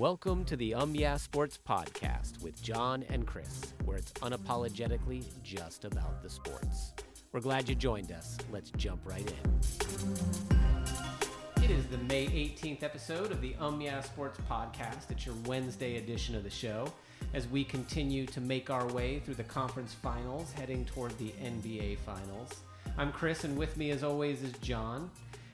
Welcome to the Um Yeah Sports Podcast with John and Chris, where it's unapologetically just about the sports. We're glad you joined us. Let's jump right in. It is the May 18th episode of the Um Yeah Sports Podcast. It's your Wednesday edition of the show as we continue to make our way through the conference finals, heading toward the NBA finals. I'm Chris, and with me, as always, is John.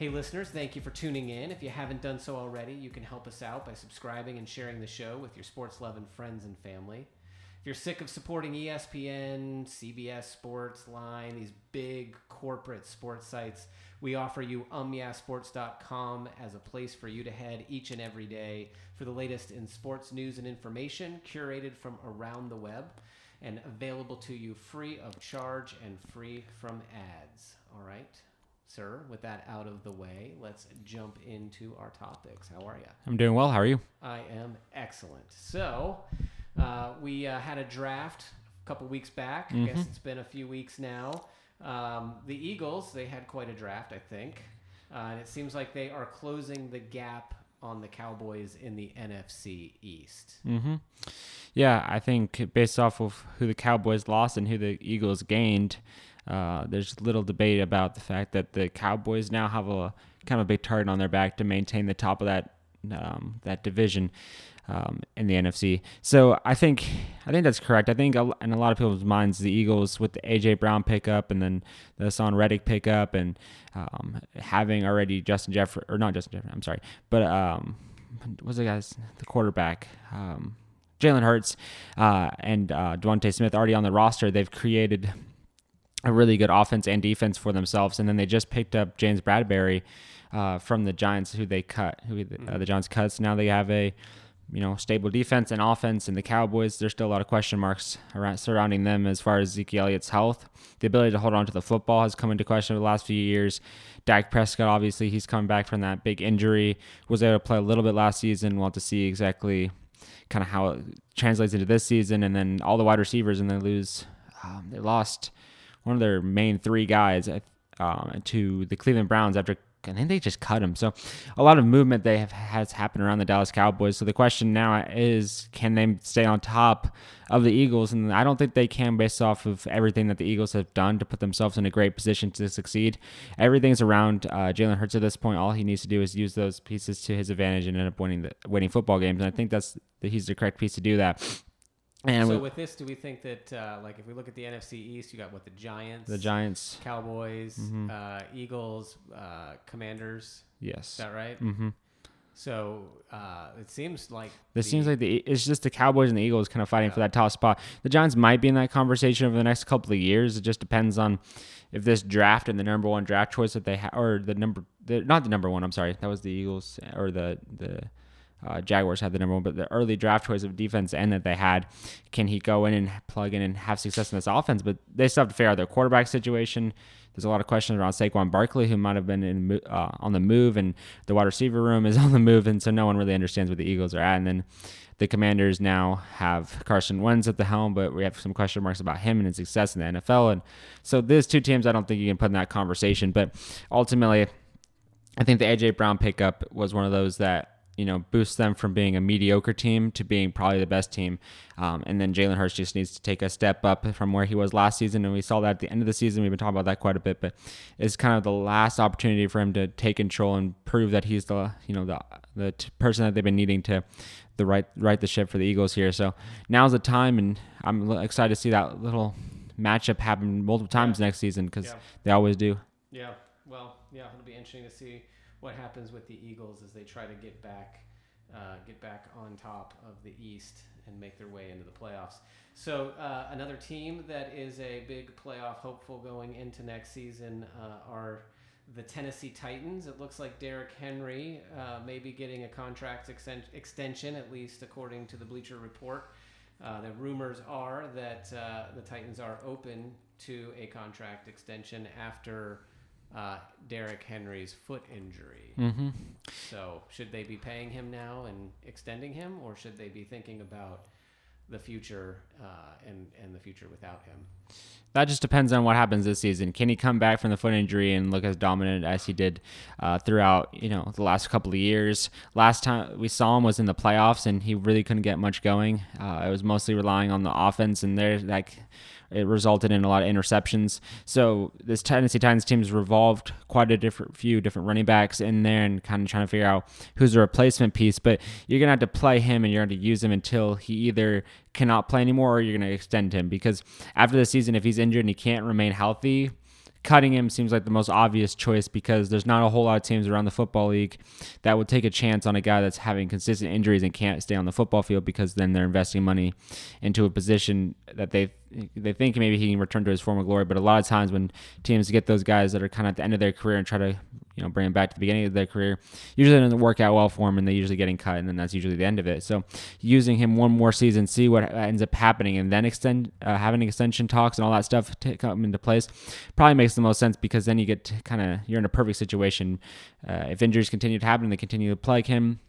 Hey, listeners, thank you for tuning in. If you haven't done so already, you can help us out by subscribing and sharing the show with your sports loving friends and family. If you're sick of supporting ESPN, CBS Sports, Line, these big corporate sports sites, we offer you umyeahsports.com as a place for you to head each and every day for the latest in sports news and information curated from around the web and available to you free of charge and free from ads. All right, sir, with that out of the way, let's jump into our topics. How are you? I'm doing well. How are you? I am excellent. So, uh, we uh, had a draft a couple weeks back. I guess it's been a few weeks now. Um, the Eagles, they had quite a draft, I think. Uh, and it seems like they are closing the gap on the Cowboys in the NFC East. Mm-hmm. Yeah, I think based off of who the Cowboys lost and who the Eagles gained, uh, there's little debate about the fact that the Cowboys now have a kind of a big target on their back to maintain the top of that um, that division um, in the NFC. So I think I think that's correct. I think in a lot of people's minds, the Eagles with the AJ Brown pickup and then the Son Reddick pickup and um, having already Justin Jefferson or not Justin Jefferson, I'm sorry, but um, what's the guy's the quarterback? Um, Jalen Hurts uh, and uh, DeVonta Smith already on the roster. They've created a really good offense and defense for themselves. And then they just picked up James Bradberry uh, from the Giants, who they cut, who uh, the Giants cut. So now they have a you know stable defense and offense. And the Cowboys, there's still a lot of question marks around surrounding them as far as Zeke Elliott's health. The ability to hold on to the football has come into question over the last few years. Dak Prescott, obviously, he's coming back from that big injury. Was able to play a little bit last season. We'll have to see exactly kind of how it translates into this season. And then all the wide receivers, and they lose. Um, they lost one of their main three guys um, to the Cleveland Browns after I think they just cut him. So a lot of movement they have has happened around the Dallas Cowboys. So the question now is, can they stay on top of the Eagles? And I don't think they can, based off of everything that the Eagles have done to put themselves in a great position to succeed. Everything's around uh, Jalen Hurts at this point. All he needs to do is use those pieces to his advantage and end up winning the winning football games. And I think that's he's the correct piece to do that. And so with with this, do we think that, uh, like, if we look at the NFC East, you got what the Giants, the Giants, Cowboys, uh, Eagles, uh, Commanders. Is yes. that right? Mm-hmm. So uh, it seems like This the- seems like the it's just the Cowboys and the Eagles kind of fighting for that top spot. The Giants might be in that conversation over the next couple of years. It just depends on if this draft and the number one draft choice that they have, or the number, the, not the number one. I'm sorry, that was the Eagles or the the uh, Jaguars had the number one, but the early draft choice of defense end that they had, can he go in and plug in and have success in this offense? But they still have to figure out their quarterback situation. There's a lot of questions around Saquon Barkley, who might have been in, uh, on the move, and the wide receiver room is on the move, and so no one really understands where the Eagles are at. And then the Commanders now have Carson Wentz at the helm, but we have some question marks about him and his success in the NFL. And so these two teams, I don't think you can put in that conversation. But ultimately, I think the AJ Brown pickup was one of those that you know boosts them from being a mediocre team to being probably the best team. Um, and then Jalen Hurts just needs to take a step up from where he was last season, and we saw that at the end of the season. We've been talking about that quite a bit, but it's kind of the last opportunity for him to take control and prove that he's the you know the the t- person that they've been needing to the right right the ship for the Eagles here. So now's the time, and I'm excited to see that little matchup happen multiple times next season because Yeah. they always do. Yeah, well, yeah, it'll be interesting to see what happens with the Eagles as they try to get back, uh, get back on top of the East and make their way into the playoffs. So uh, another team that is a big playoff hopeful going into next season uh, are the Tennessee Titans. It looks like Derrick Henry uh, may be getting a contract exten- extension, at least according to the Bleacher Report. Uh, the rumors are that uh, the Titans are open to a contract extension after uh, Derrick Henry's foot injury. Mm-hmm. So, should they be paying him now and extending him, or should they be thinking about the future uh, and and the future without him. That just depends on what happens this season. Can he come back from the foot injury and look as dominant as he did uh, throughout, you know, the last couple of years? Last time we saw him was in the playoffs, and he really couldn't get much going. Uh, it was mostly relying on the offense, and there like it resulted in a lot of interceptions. So this Tennessee Titans team has revolved quite a different few different running backs in there and kind of trying to figure out who's the replacement piece. But you're gonna have to play him and you're going to use him until he either cannot play anymore or you're going to extend him because after the season, if he's injured and he can't remain healthy, cutting him seems like the most obvious choice because there's not a whole lot of teams around the football league that would take a chance on a guy that's having consistent injuries and can't stay on the football field because then they're investing money into a position that they they think maybe he can return to his former glory. But a lot of times when teams get those guys that are kind of at the end of their career and try to you know bring them back to the beginning of their career, usually it doesn't work out well for him, and they usually getting cut, and then that's usually the end of it. So using him one more season, see what ends up happening, and then extend uh, having extension talks and all that stuff to come into place probably makes the most sense because then you get kind of you're in a perfect situation. Uh, if injuries continue to happen, they continue to plague him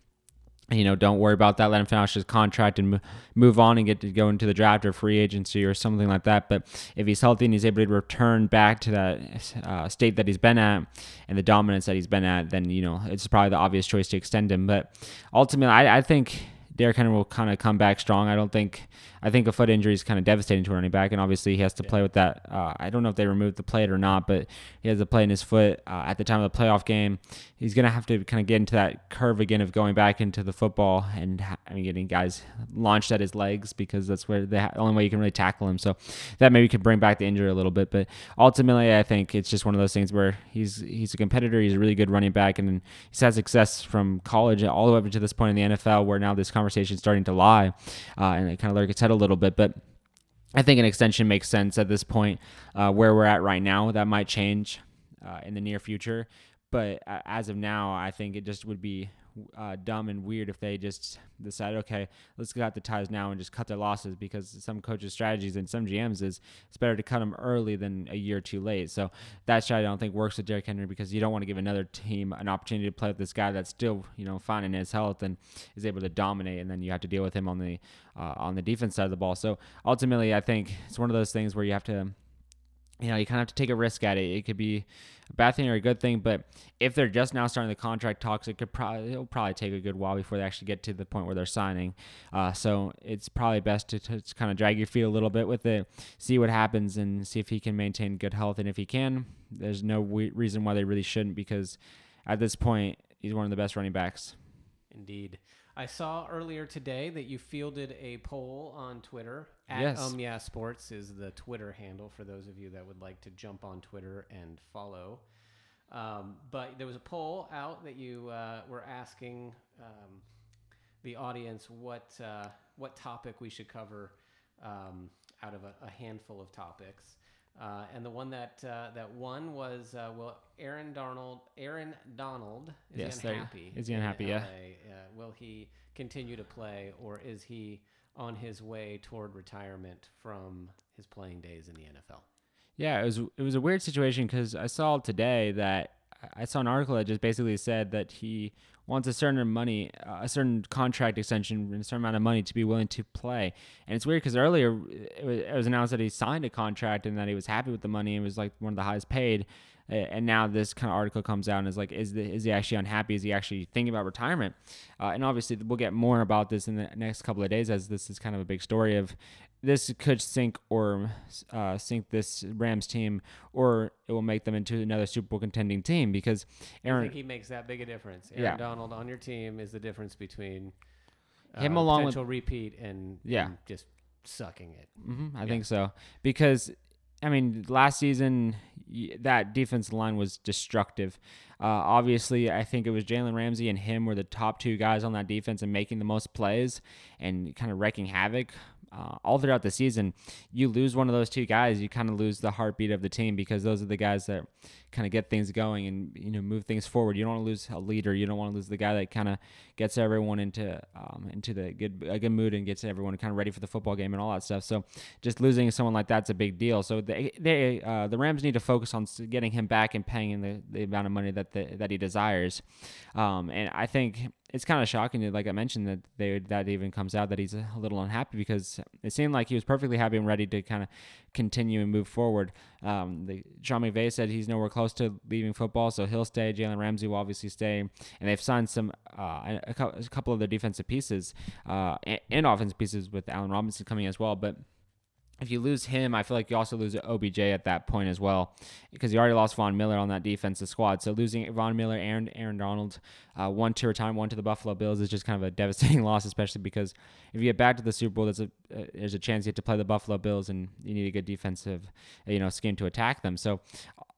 you know, don't worry about that. Let him finish his contract and move on and get to go into the draft or free agency or something like that. But if he's healthy and he's able to return back to that uh, state that he's been at and the dominance that he's been at, then you know it's probably the obvious choice to extend him. But ultimately, I, I think Derrick Henry will kind of come back strong. I don't think I think a foot injury is kind of devastating to a running back, and obviously he has to yeah. play with that. Uh, I don't know if they removed the plate or not, but he has a plate in his foot uh, at the time of the playoff game. He's going to have to kind of get into that curve again of going back into the football and I mean getting guys launched at his legs because that's where the only way you can really tackle him. So that maybe could bring back the injury a little bit, but ultimately I think it's just one of those things where he's he's a competitor. He's a really good running back, and he's had success from college all the way up to this point in the NFL, where now this conversation is starting to lie uh, and it kind of lurk its head a little bit, but. I think an extension makes sense at this point, uh, where we're at right now. That might change uh, in the near future, but as of now, I think it just would be uh, dumb and weird if they just decide, okay, let's cut the ties now and just cut their losses because some coaches' strategies and some GMs is it's better to cut them early than a year too late. So that strategy I don't think works with Derrick Henry because you don't want to give another team an opportunity to play with this guy that's still you know fine in his health and is able to dominate, and then you have to deal with him on the uh, on the defense side of the ball. So ultimately, I think it's one of those things where you have to you know, you kind of have to take a risk at it. It could be a bad thing or a good thing, but if they're just now starting the contract talks, it could probably it'll probably take a good while before they actually get to the point where they're signing. Uh, so it's probably best to, to kind of drag your feet a little bit with it, see what happens, and see if he can maintain good health. And if he can, there's no we- reason why they really shouldn't, because at this point, he's one of the best running backs. Indeed. I saw earlier today that you fielded a poll on Twitter. At yes. Um Yeah Sports is the Twitter handle for those of you that would like to jump on Twitter and follow. Um, but there was a poll out that you uh, were asking um, the audience what uh, what topic we should cover um, out of a, a, handful of topics. Uh, and the one that uh, that won was uh, well, Aaron Darnold. Aaron Donald is yes, he unhappy? Is he unhappy? Yeah. Uh, will he continue to play, or is he on his way toward retirement from his playing days in the NFL? Yeah, it was it was a weird situation because I saw today that I saw an article that just basically said that he wants a certain money, uh, a certain contract extension, and a certain amount of money to be willing to play. And it's weird because earlier it was, it was, announced that he signed a contract and that he was happy with the money and was like one of the highest paid. And now this kind of article comes out and is like, is the, is he actually unhappy? Is he actually thinking about retirement? Uh, and obviously, we'll get more about this in the next couple of days as this is kind of a big story of this could sink or uh, sink this Rams team, or it will make them into another Super Bowl contending team because Aaron. I think he makes that big a difference. Aaron yeah. Donald on your team is the difference between uh, him along potential with repeat and yeah, and just sucking it. Mm-hmm, I yeah. think so because I mean last season that defensive line was destructive. Uh, obviously, I think it was Jalen Ramsey and him were the top two guys on that defense and making the most plays and kind of wrecking havoc uh, all throughout the season, you lose one of those two guys, you kind of lose the heartbeat of the team because those are the guys that kind of get things going and you know move things forward. You don't want to lose a leader. You don't want to lose the guy that kind of gets everyone into um, into the good a good mood and gets everyone kind of ready for the football game and all that stuff. So just losing someone like that's a big deal. So they, they uh, the Rams need to focus on getting him back and paying him the, the amount of money that the, that he desires. Um, and I think it's kind of shocking, that, like I mentioned, that they that even comes out that he's a little unhappy because it seemed like he was perfectly happy and ready to kind of continue and move forward. Um, the, Sean McVay said he's nowhere close to leaving football, so he'll stay. Jalen Ramsey will obviously stay, and they've signed some uh, a, couple of their defensive pieces uh, and, and offensive pieces with Allen Robinson coming as well, but if you lose him, I feel like you also lose OBJ at that point as well, because you already lost Von Miller on that defensive squad. So losing Von Miller and Aaron Donald, uh, one to retirement, one to the Buffalo Bills is just kind of a devastating loss, especially because if you get back to the Super Bowl, there's a uh, there's a chance you have to play the Buffalo Bills, and you need a good defensive, you know, scheme to attack them. So,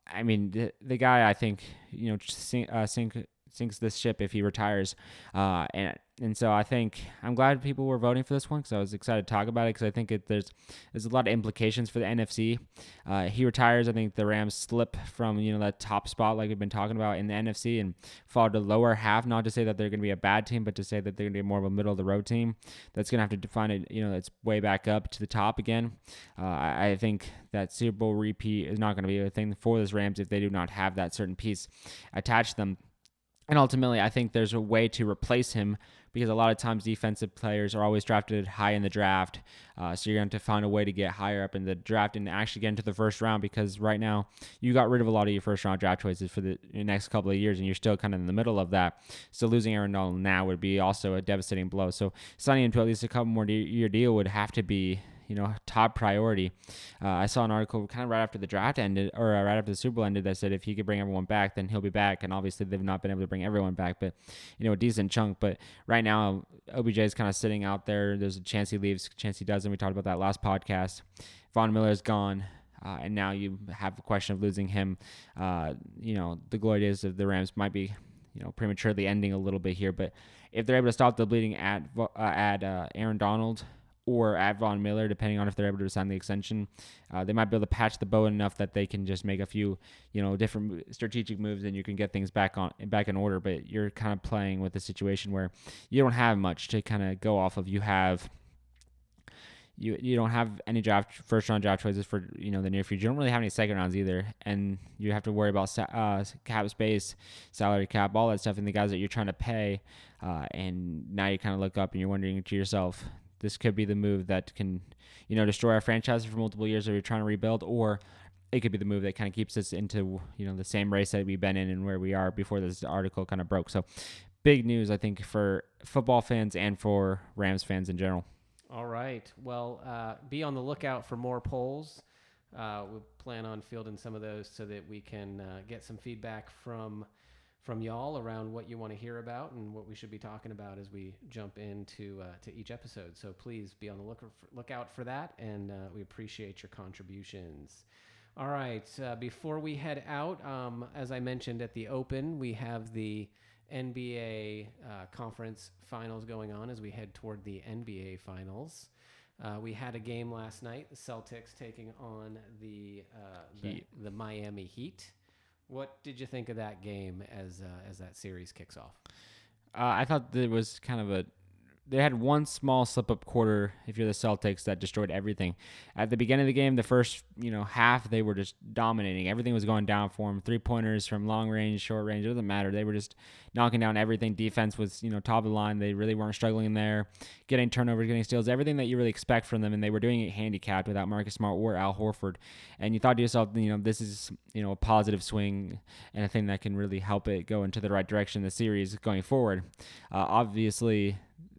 I mean, the, the guy I think you know sink, uh, sink sinks this ship if he retires. Uh, and and so I think I'm glad people were voting for this one because I was excited to talk about it because I think it, there's there's a lot of implications for the NFC. Uh, he retires, I think the Rams slip from you know that top spot like we've been talking about in the NFC and fall to lower half. Not to say that they're going to be a bad team, but to say that they're going to be more of a middle of the road team that's going to have to define it. You know, that's way back up to the top again. Uh, I, I think that Super Bowl repeat is not going to be a thing for this Rams if they do not have that certain piece attached to them. And ultimately, I think there's a way to replace him because a lot of times defensive players are always drafted high in the draft. Uh, so you're going to find a way to get higher up in the draft and actually get into the first round because right now you got rid of a lot of your first round draft choices for the next couple of years and you're still kind of in the middle of that. So losing Aaron Donald now would be also a devastating blow. So signing him to at least a couple more year deal would have to be you know top priority. Uh, I saw an article kind of right after the draft ended, or uh, right after the Super Bowl ended, that said if he could bring everyone back, then he'll be back. And obviously they've not been able to bring everyone back, but you know a decent chunk. But right now OBJ is kind of sitting out there. There's a chance he leaves, chance he doesn't. We talked about that last podcast. Von Miller is gone. Uh, and now you have a question of losing him. Uh, you know, the glory days of the Rams might be, you know, prematurely ending a little bit here. But if they're able to stop the bleeding at uh, at uh, Aaron Donald, or at Von Miller, depending on if they're able to sign the extension. Uh, they might be able to patch the bow enough that they can just make a few, you know, different strategic moves, and you can get things back on back in order. But you're kind of playing with a situation where you don't have much to kind of go off of. You have you you don't have any draft first round draft choices for you know the near future. You don't really have any second rounds either, and you have to worry about uh, cap space, salary cap, all that stuff, and the guys that you're trying to pay. Uh, and now you kind of look up and you're wondering to yourself, this could be the move that can, you know, destroy our franchise for multiple years that we're trying to rebuild, or it could be the move that kind of keeps us into, you know, the same race that we've been in and where we are before this article kind of broke. So, big news, I think, for football fans and for Rams fans in general. All right. Well, uh, be on the lookout for more polls. Uh, we plan on fielding some of those so that we can uh, get some feedback from from y'all around what you want to hear about and what we should be talking about as we jump into uh, to each episode. So please be on the look for, lookout for that, and uh, we appreciate your contributions. All right, uh, before we head out, um, as I mentioned at the open, we have the NBA uh, conference finals going on as we head toward the NBA finals. Uh, we had a game last night, the Celtics taking on the, uh, the, the Miami Heat. What did you think of that game as uh, as that series kicks off? Uh, I thought there was kind of a they had one small slip up quarter if you're the Celtics that destroyed everything. At the beginning of the game, the first, you know, half they were just dominating. Everything was going down for them. Three pointers from long range, short range, it doesn't matter. They were just knocking down everything. Defense was, you know, top of the line. They really weren't struggling there. Getting turnovers, getting steals, everything that you really expect from them and they were doing it handicapped without Marcus Smart or Al Horford. And you thought to yourself, you know, this is, you know, a positive swing and a thing that can really help it go into the right direction in the series going forward. Uh, obviously,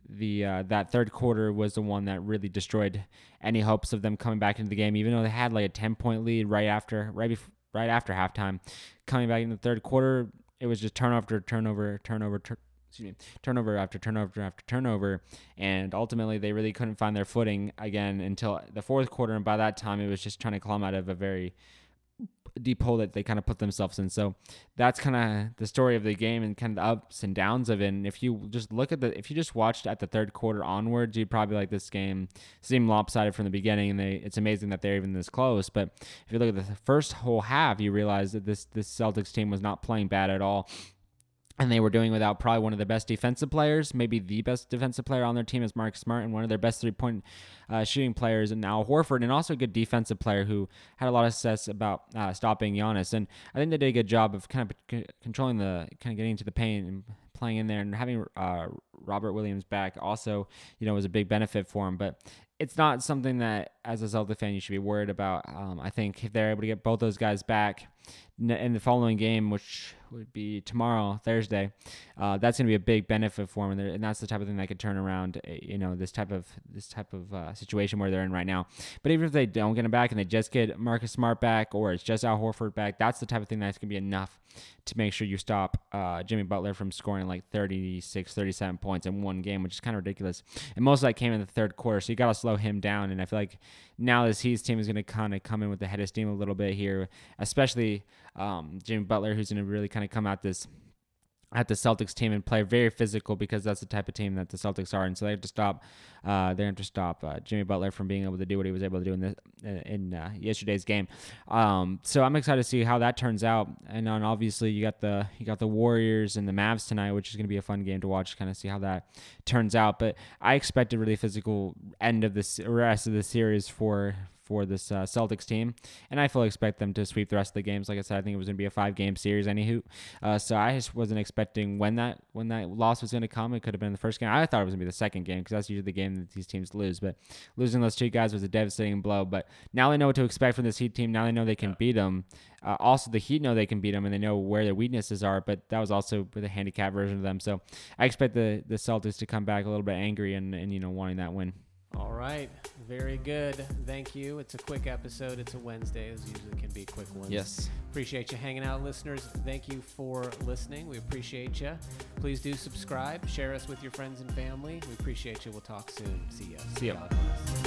the uh, that third quarter was the one that really destroyed any hopes of them coming back into the game. Even though they had like a ten point lead right after right before, right after halftime, coming back in the third quarter, it was just turnover, turnover, turnover, tur- excuse me, turnover after turnover after turnover, and ultimately they really couldn't find their footing again until the fourth quarter. And by that time, it was just trying to climb out of a very deep hole that they kind of put themselves in. So that's kind of the story of the game and kind of the ups and downs of it. And if you just look at the, if you just watched at the third quarter onwards, you'd probably like this game seemed lopsided from the beginning. And they, it's amazing that they're even this close. But if you look at the first whole half, you realize that this this Celtics team was not playing bad at all and they were doing without probably one of their best defensive players, maybe the best defensive player on their team is Mark Smart, and one of their best three point uh, shooting players, and Al Horford, and also a good defensive player who had a lot of success about uh, stopping Giannis. And I think they did a good job of kind of controlling the, kind of getting into the paint and playing in there and having uh, Robert Williams back also, you know, was a big benefit for him. But it's not something that, as a Celtic fan, you should be worried about. Um, I think if they're able to get both those guys back in the following game, which would be tomorrow, Thursday, uh, that's going to be a big benefit for them, and, that's the type of thing that could turn around, eh, you know, this type of this type of uh, situation where they're in right now. But even if they don't get him back and they just get Marcus Smart back, or it's just Al Horford back, that's the type of thing that's going to be enough to make sure you stop uh, Jimmy Butler from scoring like 36, 37 points in one game, which is kind of ridiculous. And most of that came in the third quarter, so you got to slow him down. And I feel like now this Heat's team is going to kind of come in with the head of steam a little bit here, especially um, Jimmy Butler, who's going to really kind of come at this at the Celtics team and play very physical because that's the type of team that the Celtics are, and so they have to stop. Uh, they have to stop uh, Jimmy Butler from being able to do what he was able to do in this in uh, yesterday's game. Um, so I'm excited to see how that turns out. And then obviously you got the you got the Warriors and the Mavs tonight, which is going to be a fun game to watch, kind of see how that turns out. But I expect a really physical end of this rest of the series for for this uh, Celtics team, and I fully expect them to sweep the rest of the games. Like I said, I think it was going to be a five game series, anywho. Uh, so I just wasn't expecting when that when that loss was going to come. It could have been the first game. I thought it was going to be the second game because that's usually the game that these teams lose. But losing those two guys was a devastating blow. But now they know what to expect from this Heat team. Now they know they can yeah. beat them. Uh, also, the Heat know they can beat them, and they know where their weaknesses are. But that was also with a handicap version of them. So I expect the the Celtics to come back a little bit angry and and you know wanting that win. All right. Very good. Thank you. It's a quick episode. It's a Wednesday. As usually can be quick ones. Yes. Appreciate you hanging out, listeners. Thank you for listening. We appreciate you. Please do subscribe. Share us with your friends and family. We appreciate you. We'll talk soon. See ya. See ya.